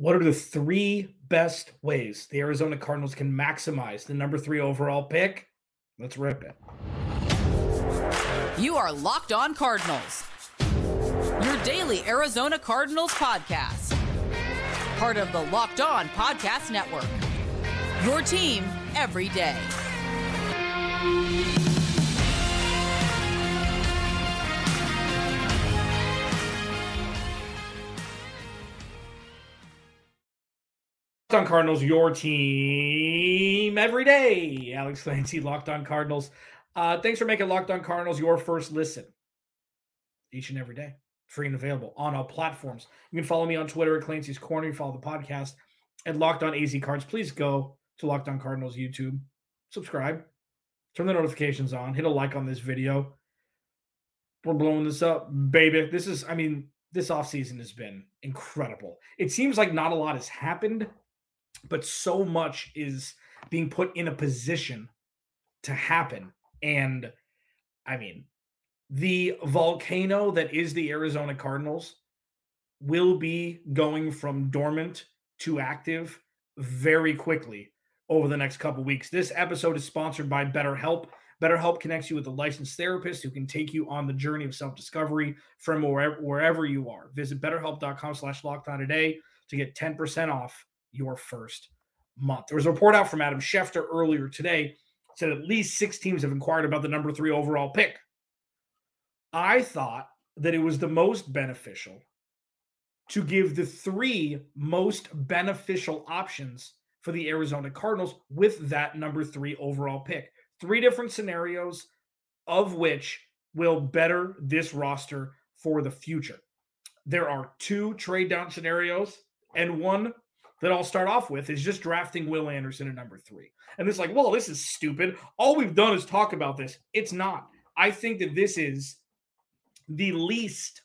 What are the three best ways the Arizona Cardinals can maximize the number three overall pick? Let's rip it. You are Locked On Cardinals, your daily Arizona Cardinals podcast. Part of the Locked On Podcast Network. Your team every day. On Cardinals, your team every day. Alex Clancy, Locked on Cardinals. Uh, thanks for making Locked on Cardinals your first listen each and every day. Free and available on all platforms. You can follow me on Twitter at Clancy's Corner. You follow the podcast at Locked on AZ Cards. Please go to Locked on Cardinals YouTube, subscribe, turn the notifications on, hit a like on this video. We're blowing this up, baby. This is, I mean, this offseason has been incredible. It seems like not a lot has happened but so much is being put in a position to happen. And I mean, the volcano that is the Arizona Cardinals will be going from dormant to active very quickly over the next couple weeks. This episode is sponsored by BetterHelp. BetterHelp connects you with a licensed therapist who can take you on the journey of self-discovery from wherever, wherever you are. Visit betterhelp.com slash locked on today to get 10% off your first month. There was a report out from Adam Schefter earlier today said at least six teams have inquired about the number three overall pick. I thought that it was the most beneficial to give the three most beneficial options for the Arizona Cardinals with that number three overall pick. Three different scenarios, of which will better this roster for the future. There are two trade down scenarios and one that I'll start off with is just drafting Will Anderson at number three. And it's like, well, this is stupid. All we've done is talk about this. It's not. I think that this is the least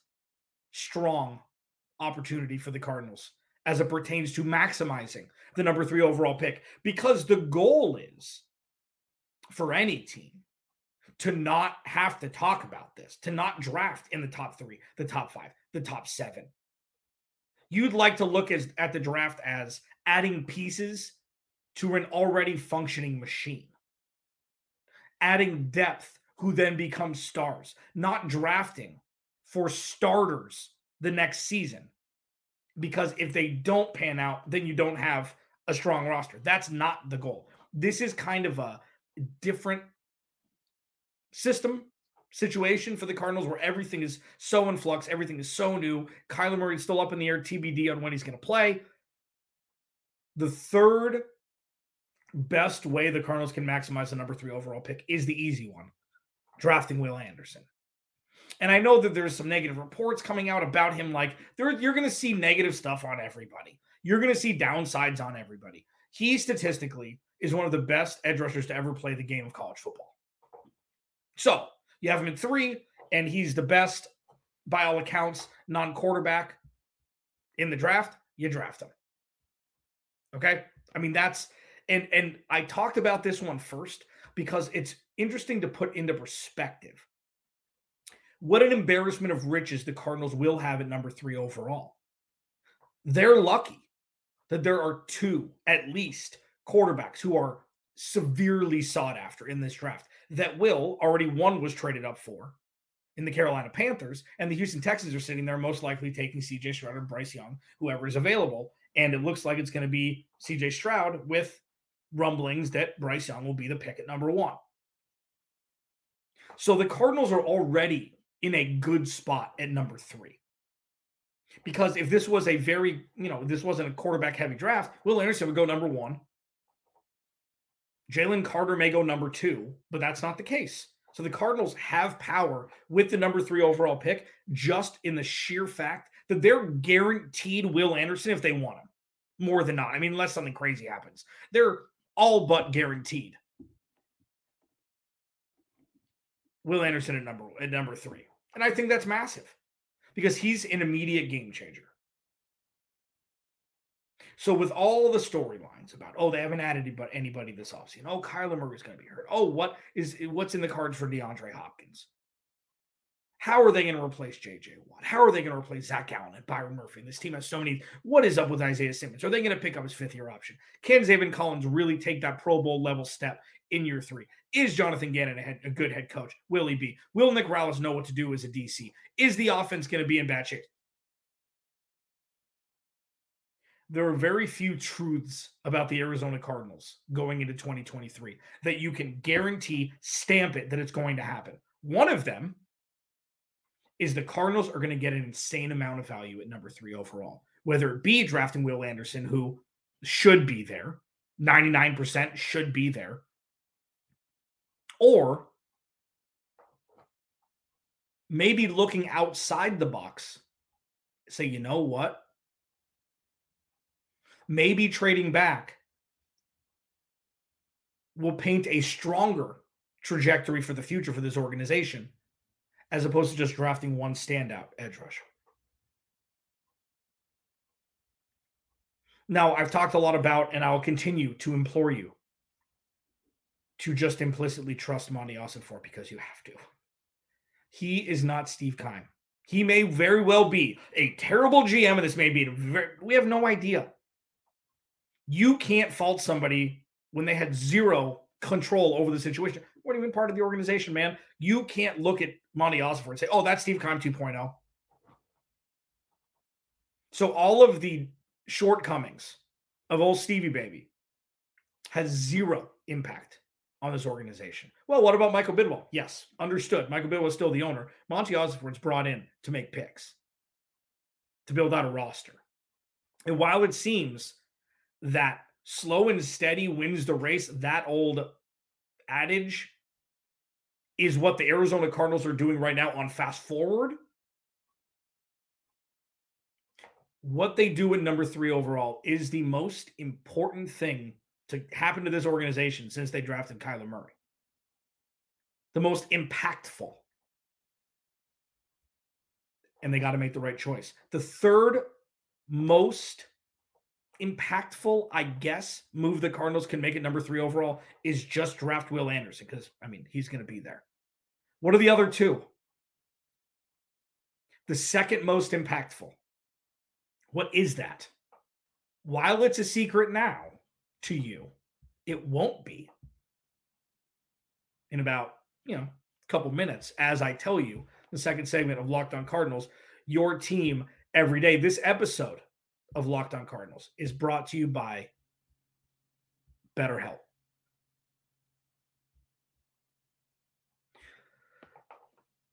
strong opportunity for the Cardinals as it pertains to maximizing the number three overall pick because the goal is for any team to not have to talk about this, to not draft in the top three, the top five, the top seven, you'd like to look as, at the draft as adding pieces to an already functioning machine, adding depth who then become stars, not drafting for starters the next season. Because if they don't pan out, then you don't have a strong roster. That's not the goal. This is kind of a different system situation for the Cardinals where everything is so in flux, everything is so new. Kyler Murray's still up in the air, TBD on when he's going to play. The third best way the Cardinals can maximize the number three overall pick is the easy one drafting Will Anderson. And I know that there's some negative reports coming out about him. Like, you're going to see negative stuff on everybody. You're going to see downsides on everybody. He statistically is one of the best edge rushers to ever play the game of college football. So, you have him in three, and he's the best, by all accounts, non quarterback in the draft. You draft him. Okay. I mean, that's, and, and I talked about this one first because it's interesting to put into perspective what an embarrassment of riches the Cardinals will have at number three overall. They're lucky that there are two, at least, quarterbacks who are severely sought after in this draft that Will already one was traded up for in the Carolina Panthers, and the Houston Texans are sitting there most likely taking CJ Stroud or Bryce Young, whoever is available. And it looks like it's going to be CJ Stroud with rumblings that Bryce Young will be the pick at number one. So the Cardinals are already in a good spot at number three. Because if this was a very, you know, this wasn't a quarterback heavy draft, Will Anderson would go number one. Jalen Carter may go number two, but that's not the case. So the Cardinals have power with the number three overall pick, just in the sheer fact that they're guaranteed Will Anderson if they want him. More than not. I mean, unless something crazy happens. They're all but guaranteed. Will Anderson at number at number three. And I think that's massive because he's an immediate game changer. So with all the storylines about oh they haven't added anybody, anybody this offseason, oh Kyler Murray's going to be hurt, oh what is what's in the cards for DeAndre Hopkins? How are they going to replace JJ Watt? How are they going to replace Zach Allen and Byron Murphy? And this team has so many. What is up with Isaiah Simmons? Are they going to pick up his fifth year option? Can Zaven Collins really take that Pro Bowl level step in year three? Is Jonathan Gannon a, head, a good head coach? Will he be? Will Nick Rallis know what to do as a DC? Is the offense going to be in bad shape? There are very few truths about the Arizona Cardinals going into 2023 that you can guarantee, stamp it that it's going to happen. One of them is the Cardinals are going to get an insane amount of value at number three overall, whether it be drafting Will Anderson, who should be there, 99% should be there, or maybe looking outside the box, say, you know what? Maybe trading back will paint a stronger trajectory for the future for this organization as opposed to just drafting one standout edge rusher. Now, I've talked a lot about, and I'll continue to implore you to just implicitly trust Monti for because you have to. He is not Steve Keim. He may very well be a terrible GM, and this may be, very, we have no idea. You can't fault somebody when they had zero control over the situation. What even part of the organization, man? You can't look at Monti Ossenfort and say, oh, that's Steve Keim 2.0. So all of the shortcomings of old Stevie Baby has zero impact on this organization. Well, what about Michael Bidwill? Yes, understood. Michael Bidwill is still the owner. Monti Ossenfort's brought in to make picks, to build out a roster. And while it seems that slow and steady wins the race, that old adage is what the Arizona Cardinals are doing right now on fast forward. What they do at number three overall is the most important thing to happen to this organization since they drafted Kyler Murray. The most impactful. And they got to make the right choice. The third most impactful, I guess, move the Cardinals can make at number three overall is just draft Will Anderson because, I mean, he's going to be there. What are the other two? The second most impactful. What is that? While it's a secret now to you, it won't be in about, you know, a couple minutes as I tell you the second segment of Locked On Cardinals, your team every day. This episode of Locked On Cardinals is brought to you by BetterHelp.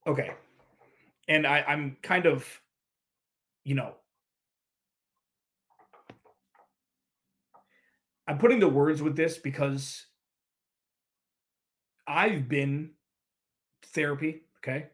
Okay. And I, I'm kind of, you know, I'm putting the words with this because I've been therapy, okay?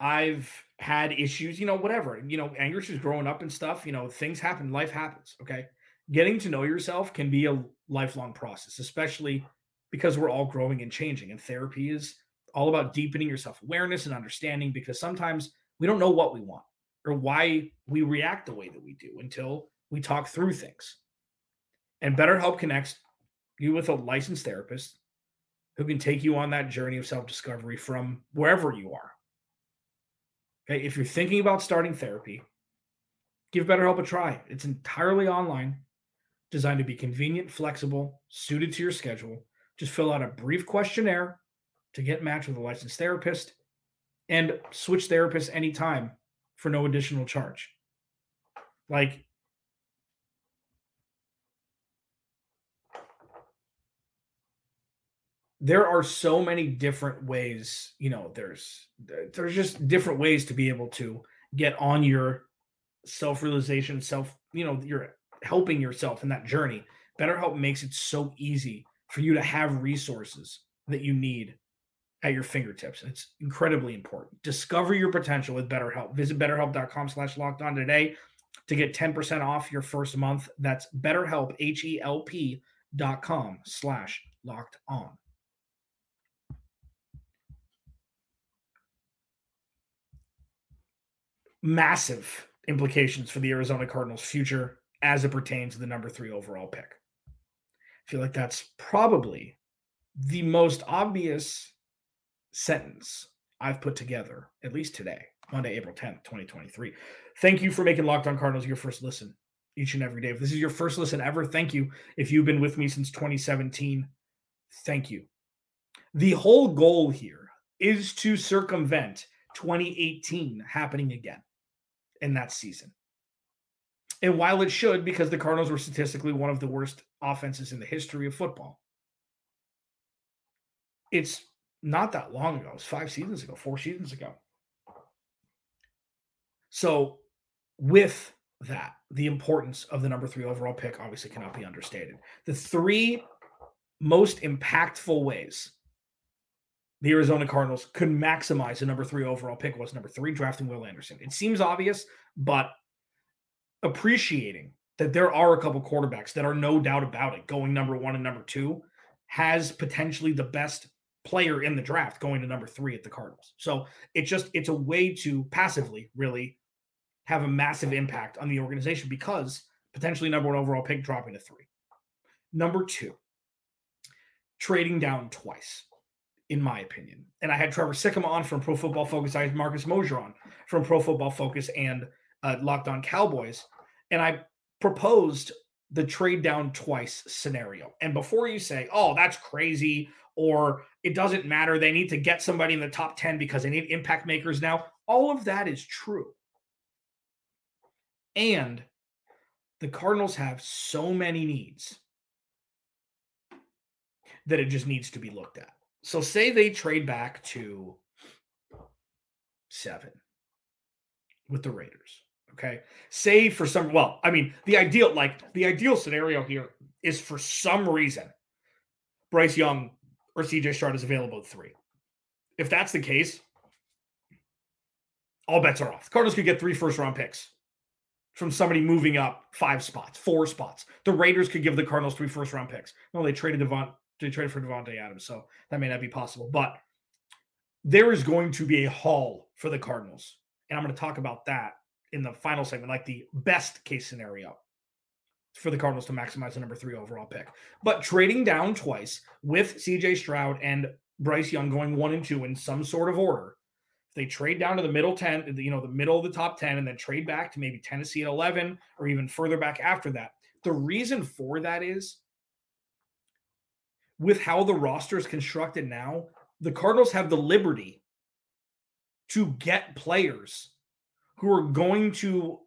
I've had issues, you know, whatever, you know, anger issues growing up and stuff, you know, things happen, life happens. Okay. Getting to know yourself can be a lifelong process, especially because we're all growing and changing. And therapy is all about deepening your self awareness and understanding because sometimes we don't know what we want or why we react the way that we do until we talk through things. And BetterHelp connects you with a licensed therapist who can take you on that journey of self discovery from wherever you are Okay, if you're thinking about starting therapy, give BetterHelp a try. It's entirely online, designed to be convenient, flexible, suited to your schedule. Just fill out a brief questionnaire to get matched with a licensed therapist and switch therapists anytime for no additional charge. Like there are so many different ways you know there's there's just different ways to be able to get on your self-realization self you know you're helping yourself in that journey. Betterhelp makes it so easy for you to have resources that you need at your fingertips it's incredibly important. Discover your potential with betterhelp. Visit betterhelp.com slash locked on today to get 10% off your first month. That's betterhelp h-e-l-p dot com slash locked on massive implications for the Arizona Cardinals' future as it pertains to the number three overall pick. I feel like that's probably the most obvious sentence I've put together, at least today, Monday, April 10th, 2023. Thank you for making Locked On Cardinals your first listen each and every day. If this is your first listen ever, thank you. If you've been with me since 2017, thank you. The whole goal here is to circumvent 2018 happening again in that season. And while it should, because the Cardinals were statistically one of the worst offenses in the history of football, it's not that long ago. It was five seasons ago, four seasons ago. So, with that, the importance of the number three overall pick obviously cannot be understated. The three most impactful ways the Arizona Cardinals could maximize the number three overall pick was number three, drafting Will Anderson. It seems obvious, but appreciating that there are a couple quarterbacks that are no doubt about it going number one and number two has potentially the best player in the draft going to number three at the Cardinals. So it just it's a way to passively really have a massive impact on the organization because potentially number one overall pick dropping to three. Number two, trading down twice in my opinion. And I had Trevor Sikkema on from Pro Football Focus. I had Marcus Mosher on from Pro Football Focus and uh, Locked On Cowboys. And I proposed the trade down twice scenario. And before you say, oh, that's crazy, or it doesn't matter, they need to get somebody in the top 10 because they need impact makers now, all of that is true. And the Cardinals have so many needs that it just needs to be looked at. So say they trade back to seven with the Raiders. Okay. Say for some, well, I mean, the ideal, like the ideal scenario here is for some reason Bryce Young or CJ Stroud is available at three. If that's the case, all bets are off. The Cardinals could get three first round picks from somebody moving up five spots, four spots. The Raiders could give the Cardinals three first round picks. No, they traded Devon, they traded for Davante Adams, so that may not be possible. But there is going to be a haul for the Cardinals, and I'm going to talk about that in the final segment, like the best case scenario for the Cardinals to maximize the number three overall pick. But trading down twice with CJ Stroud and Bryce Young going one and two in some sort of order. If they trade down to the middle 10, you know, the middle of the top 10, and then trade back to maybe Tennessee at 11 or even further back after that. The reason for that is with how the roster is constructed now, the Cardinals have the liberty to get players who are going to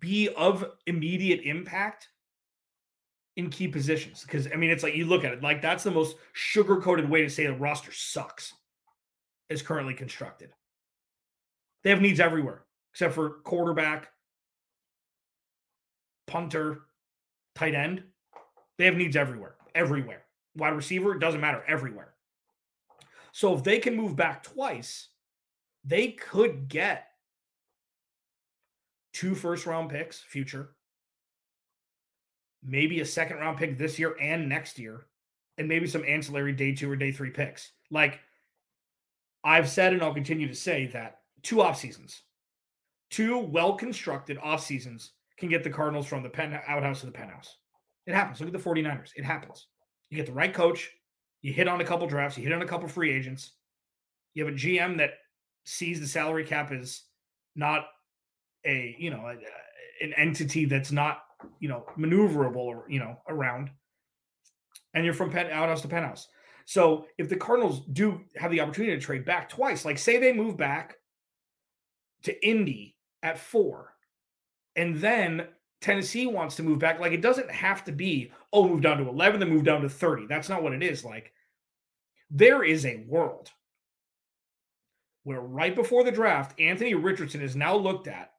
be of immediate impact in key positions. Because I mean, it's like you look at it, like that's the most sugar coated way to say the roster sucks is currently constructed. They have needs everywhere except for quarterback, punter, tight end. They have needs everywhere, everywhere wide receiver, it doesn't matter, everywhere. So if they can move back twice, they could get two first round picks future, maybe a second round pick this year and next year, and maybe some ancillary day two or day three picks. Like I've said, and I'll continue to say that two off seasons, two well constructed off seasons can get the Cardinals from the pen outhouse to the penthouse. It happens. Look at the 49ers. It happens. You get the right coach. You hit on a couple drafts. You hit on a couple free agents. You have a GM that sees the salary cap as not a you know a, an entity that's not you know maneuverable or you know around. And you're from pen outhouse to penthouse. So if the Cardinals do have the opportunity to trade back twice, like say they move back to Indy at four, and then Tennessee wants to move back. Like it doesn't have to be, oh, move down to 11, then move down to 30. That's not what it is. Like there is a world where right before the draft, Anthony Richardson is now looked at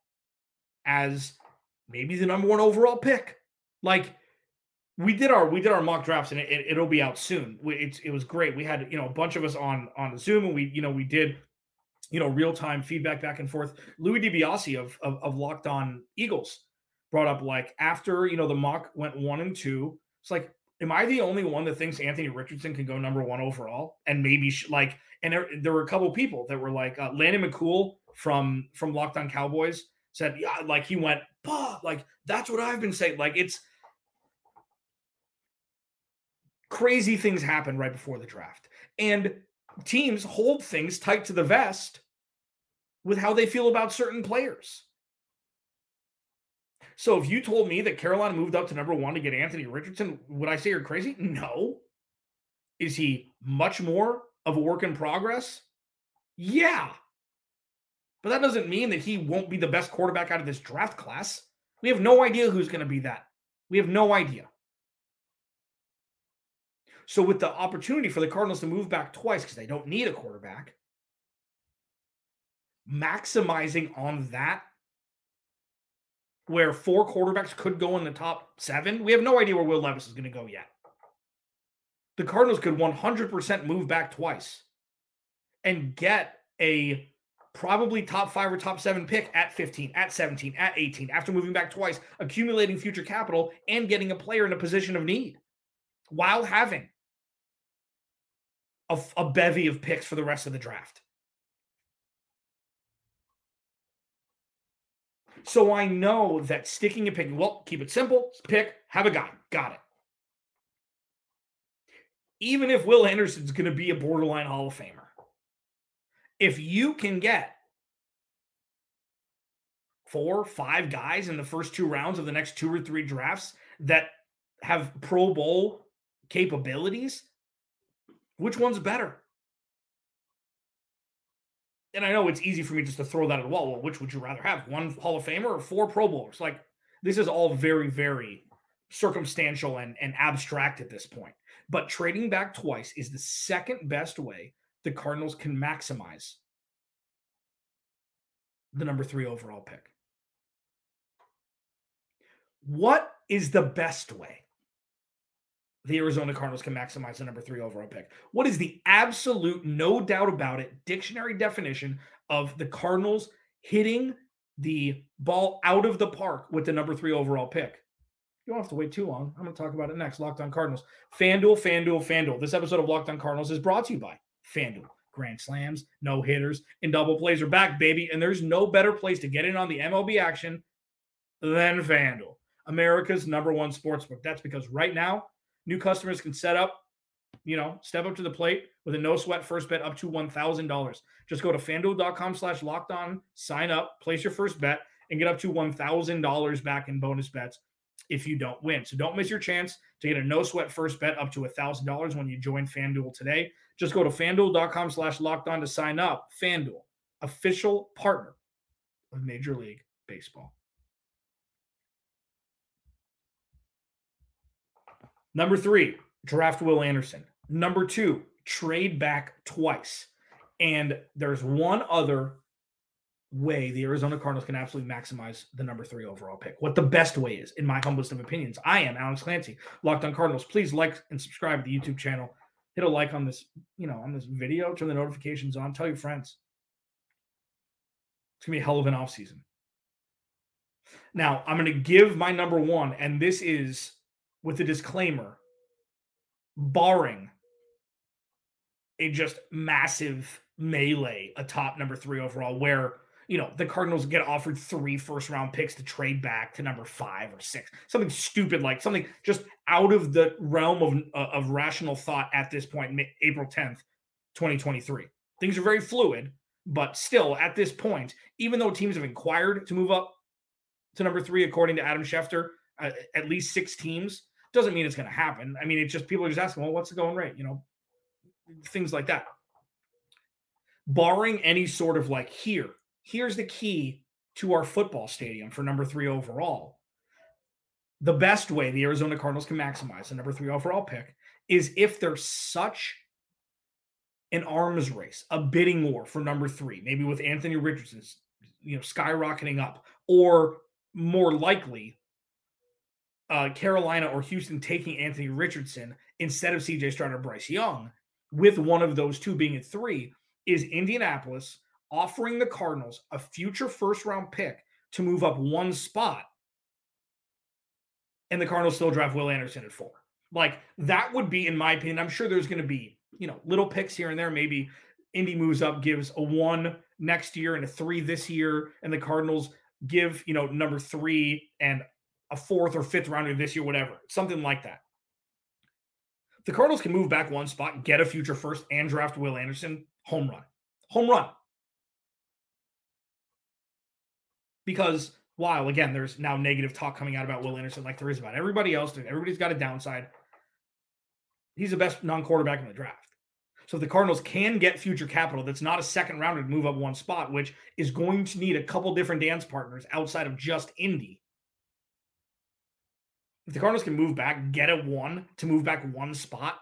as maybe the number one overall pick. Like we did our we did our mock drafts and it, will it, be out soon. It, it was great. We had you know a bunch of us on on the Zoom and we you know we did you know real time feedback back and forth. Louis DiBiase of, of of Locked On Eagles brought up like after you know the mock went one and two. It's like, am I the only one that thinks Anthony Richardson can go number one overall? And maybe sh- like, and there, there were a couple people that were like uh, Landon McCool from from Locked On Cowboys said, yeah, like he went, bah, like that's what I've been saying. Like it's crazy things happen right before the draft, and teams hold things tight to the vest with how they feel about certain players. So if you told me that Carolina moved up to number one to get Anthony Richardson, would I say you're crazy? No. Is he much more of a work in progress? Yeah. But that doesn't mean that he won't be the best quarterback out of this draft class. We have no idea who's going to be that. We have no idea. So, with the opportunity for the Cardinals to move back twice because they don't need a quarterback, maximizing on that, where four quarterbacks could go in the top seven, we have no idea where Will Levis is going to go yet. The Cardinals could 100% move back twice and get a probably top five or top seven pick at 15, at 17, at 18, after moving back twice, accumulating future capital and getting a player in a position of need while having a, a bevy of picks for the rest of the draft. So I know that sticking and picking, well, keep it simple, pick, have a guy. Got it. Even if Will Anderson's going to be a borderline Hall of Famer, if you can get four, five guys in the first two rounds of the next two or three drafts that have Pro Bowl capabilities, which one's better? And I know it's easy for me just to throw that at the wall. Well, which would you rather have? One Hall of Famer or four Pro Bowlers? Like, this is all very, very circumstantial and, and abstract at this point. But trading back twice is the second best way the Cardinals can maximize the number three overall pick. What is the best way? The Arizona Cardinals can maximize the number three overall pick. What is the absolute, no doubt about it, dictionary definition of the Cardinals hitting the ball out of the park with the number three overall pick? You don't have to wait too long. I'm going to talk about it next. Locked on Cardinals. FanDuel, FanDuel, FanDuel. This episode of Locked on Cardinals is brought to you by FanDuel. Grand slams, no hitters, and double plays are back, baby. And there's no better place to get in on the MLB action than FanDuel, America's number one sportsbook. That's because right now, New customers can set up, you know, step up to the plate with a no sweat first bet up to $1,000. Just go to fanduel.com slash locked on, sign up, place your first bet, and get up to $1,000 back in bonus bets if you don't win. So don't miss your chance to get a no sweat first bet up to $1,000 when you join FanDuel today. Just go to fanduel.com slash locked on to sign up. FanDuel, official partner of Major League Baseball. Number three, draft Will Anderson. Number two, trade back twice. And there's one other way the Arizona Cardinals can absolutely maximize the number three overall pick. What the best way is, in my humblest of opinions. I am Alex Clancy, Locked on Cardinals. Please like and subscribe to the YouTube channel. Hit a like on this, you know, on this video. Turn the notifications on. Tell your friends. It's gonna be a hell of an offseason. Now, I'm gonna give my number one, and this is with a disclaimer, barring a just massive melee, a top number three overall, where you know the Cardinals get offered three first round picks to trade back to number five or six, something stupid like something just out of the realm of uh, of rational thought at this point, April tenth, twenty twenty three. Things are very fluid, but still at this point, even though teams have inquired to move up to number three, according to Adam Schefter, uh, at least six teams doesn't mean it's going to happen. I mean, it's just people are just asking, well, what's the going rate? You know, things like that. Barring any sort of like, here, here's the key to our football stadium for number three overall. The best way the Arizona Cardinals can maximize the number three overall pick is if there's such an arms race, a bidding war for number three, maybe with Anthony Richardson's, you know, skyrocketing up, or more likely uh, Carolina or Houston taking Anthony Richardson instead of CJ Stroud or Bryce Young, with one of those two being at three, is Indianapolis offering the Cardinals a future first round pick to move up one spot. And the Cardinals still draft Will Anderson at four. Like that would be, in my opinion, I'm sure there's going to be, you know, little picks here and there. Maybe Indy moves up, gives a one next year and a three this year, and the Cardinals give, you know, number three and a fourth or fifth rounder this year, whatever, something like that. The Cardinals can move back one spot, get a future first, and draft Will Anderson. Home run. Home run. Because while again, there's now negative talk coming out about Will Anderson, like there is about everybody else. Everybody's got a downside. He's the best non-quarterback in the draft. So the Cardinals can get future capital that's not a second rounder to move up one spot, which is going to need a couple different dance partners outside of just Indy. If the Cardinals can move back, get a one to move back one spot,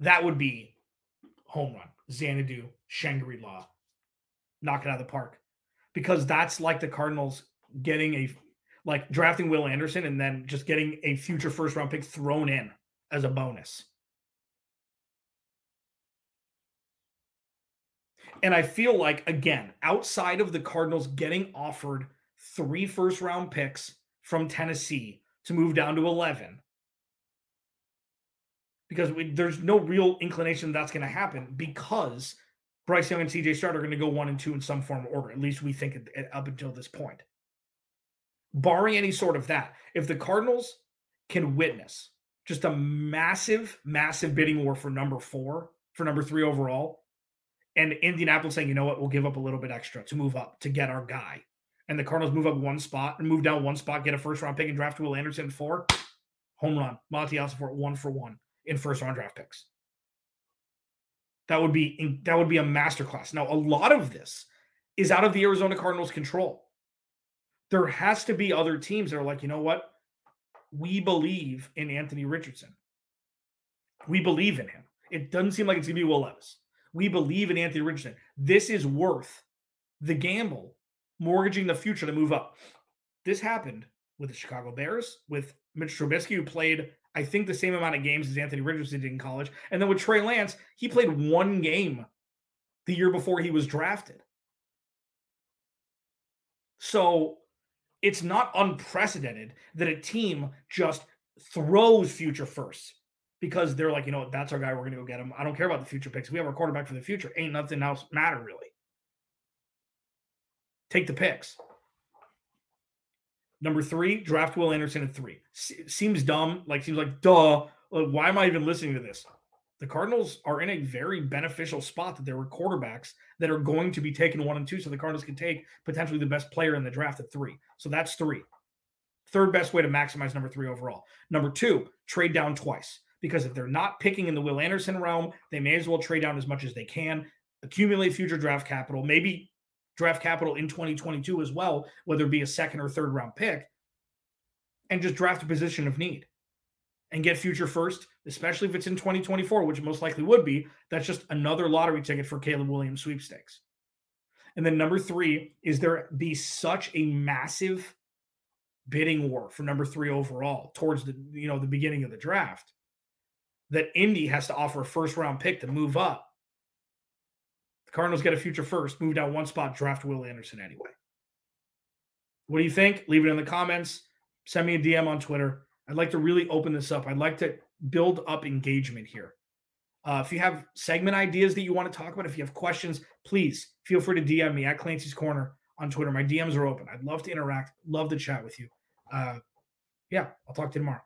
that would be home run. Xanadu, Shangri La, knock it out of the park because that's like the Cardinals getting a like drafting Will Anderson and then just getting a future first round pick thrown in as a bonus. And I feel like again, outside of the Cardinals getting offered three first round picks from Tennessee to move down to 11 because we, there's no real inclination that's going to happen because Bryce Young and CJ Stroud are going to go one and two in some form of order. At least we think it, it, up until this point. Barring any sort of that, if the Cardinals can witness just a massive, massive bidding war for number four, for number three overall, and Indianapolis saying, you know what, we'll give up a little bit extra to move up to get our guy. And the Cardinals move up one spot and move down one spot, get a first round pick and draft Will Anderson four. Home run. Monty for one for one in first round draft picks. That would be that would be a masterclass. Now, a lot of this is out of the Arizona Cardinals' control. There has to be other teams that are like, you know what? We believe in Anthony Richardson. We believe in him. It doesn't seem like it's gonna be Will Levis. We believe in Anthony Richardson. This is worth the gamble, mortgaging the future to move up. This happened with the Chicago Bears, with Mitch Trubisky, who played I think the same amount of games as Anthony Richardson did in college. And then with Trey Lance, he played one game the year before he was drafted. So it's not unprecedented that a team just throws future first because they're like, you know, that's our guy. We're going to go get him. I don't care about the future picks. We have our quarterback for the future. Ain't nothing else matter really. Take the picks. Number three, draft Will Anderson at three. seems dumb. Like, seems like, duh. Like, why am I even listening to this? The Cardinals are in a very beneficial spot that there were quarterbacks that are going to be taken one and two. So the Cardinals can take potentially the best player in the draft at three. So that's three. Third best way to maximize number three overall. Number two, trade down twice. Because if they're not picking in the Will Anderson realm, they may as well trade down as much as they can, accumulate future draft capital, maybe draft capital in 2022 as well, whether it be a second or third round pick, and just draft a position of need and get future first, especially if it's in 2024, which most likely would be. That's just another lottery ticket for Caleb Williams sweepstakes. And then number three is there be such a massive bidding war for number three overall towards the you know the beginning of the draft that Indy has to offer a first round pick to move up Cardinals get a future first, move down one spot, draft Will Anderson anyway. What do you think? Leave it in the comments. Send me a DM on Twitter. I'd like to really open this up. I'd like to build up engagement here. Uh, if you have segment ideas that you want to talk about, if you have questions, please feel free to DM me at Clancy's Corner on Twitter. My DMs are open. I'd love to interact, love to chat with you. Uh, yeah, I'll talk to you tomorrow.